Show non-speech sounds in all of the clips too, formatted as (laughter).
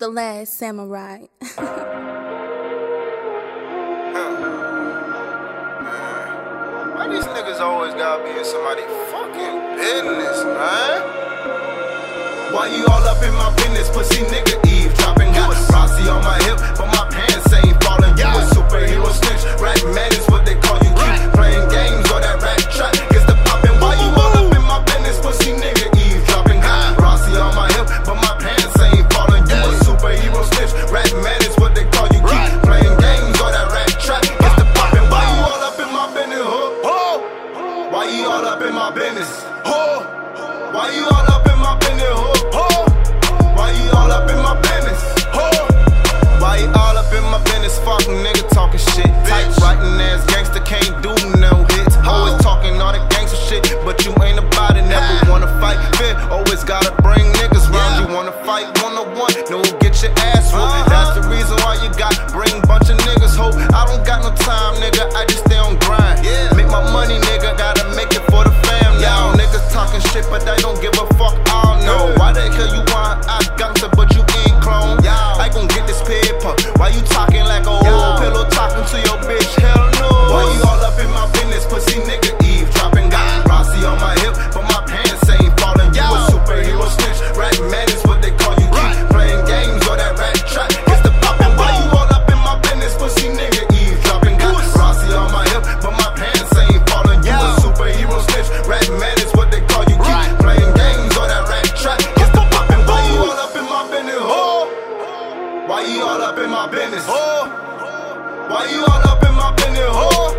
The Last Samurai. huh. (laughs) Why these niggas always gotta be in somebody fucking business, man? Why you all up in my that hoe? Why you all up in my business? Why you all up in my business? Fuck nigga. up in my business? Oh, Why you all up in my business? Oh.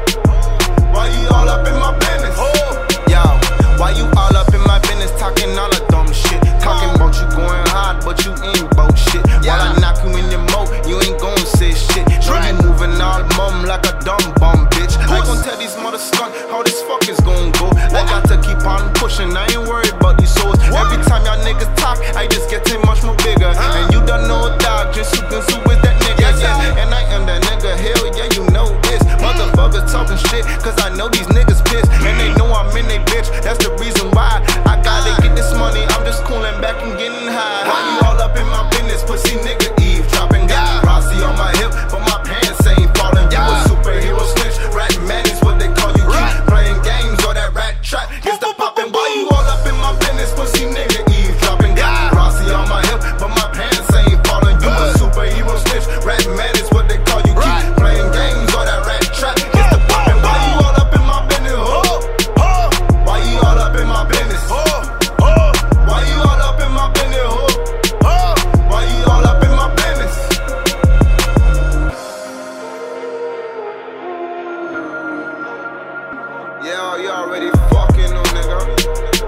y'all, you already fucking them, nigga.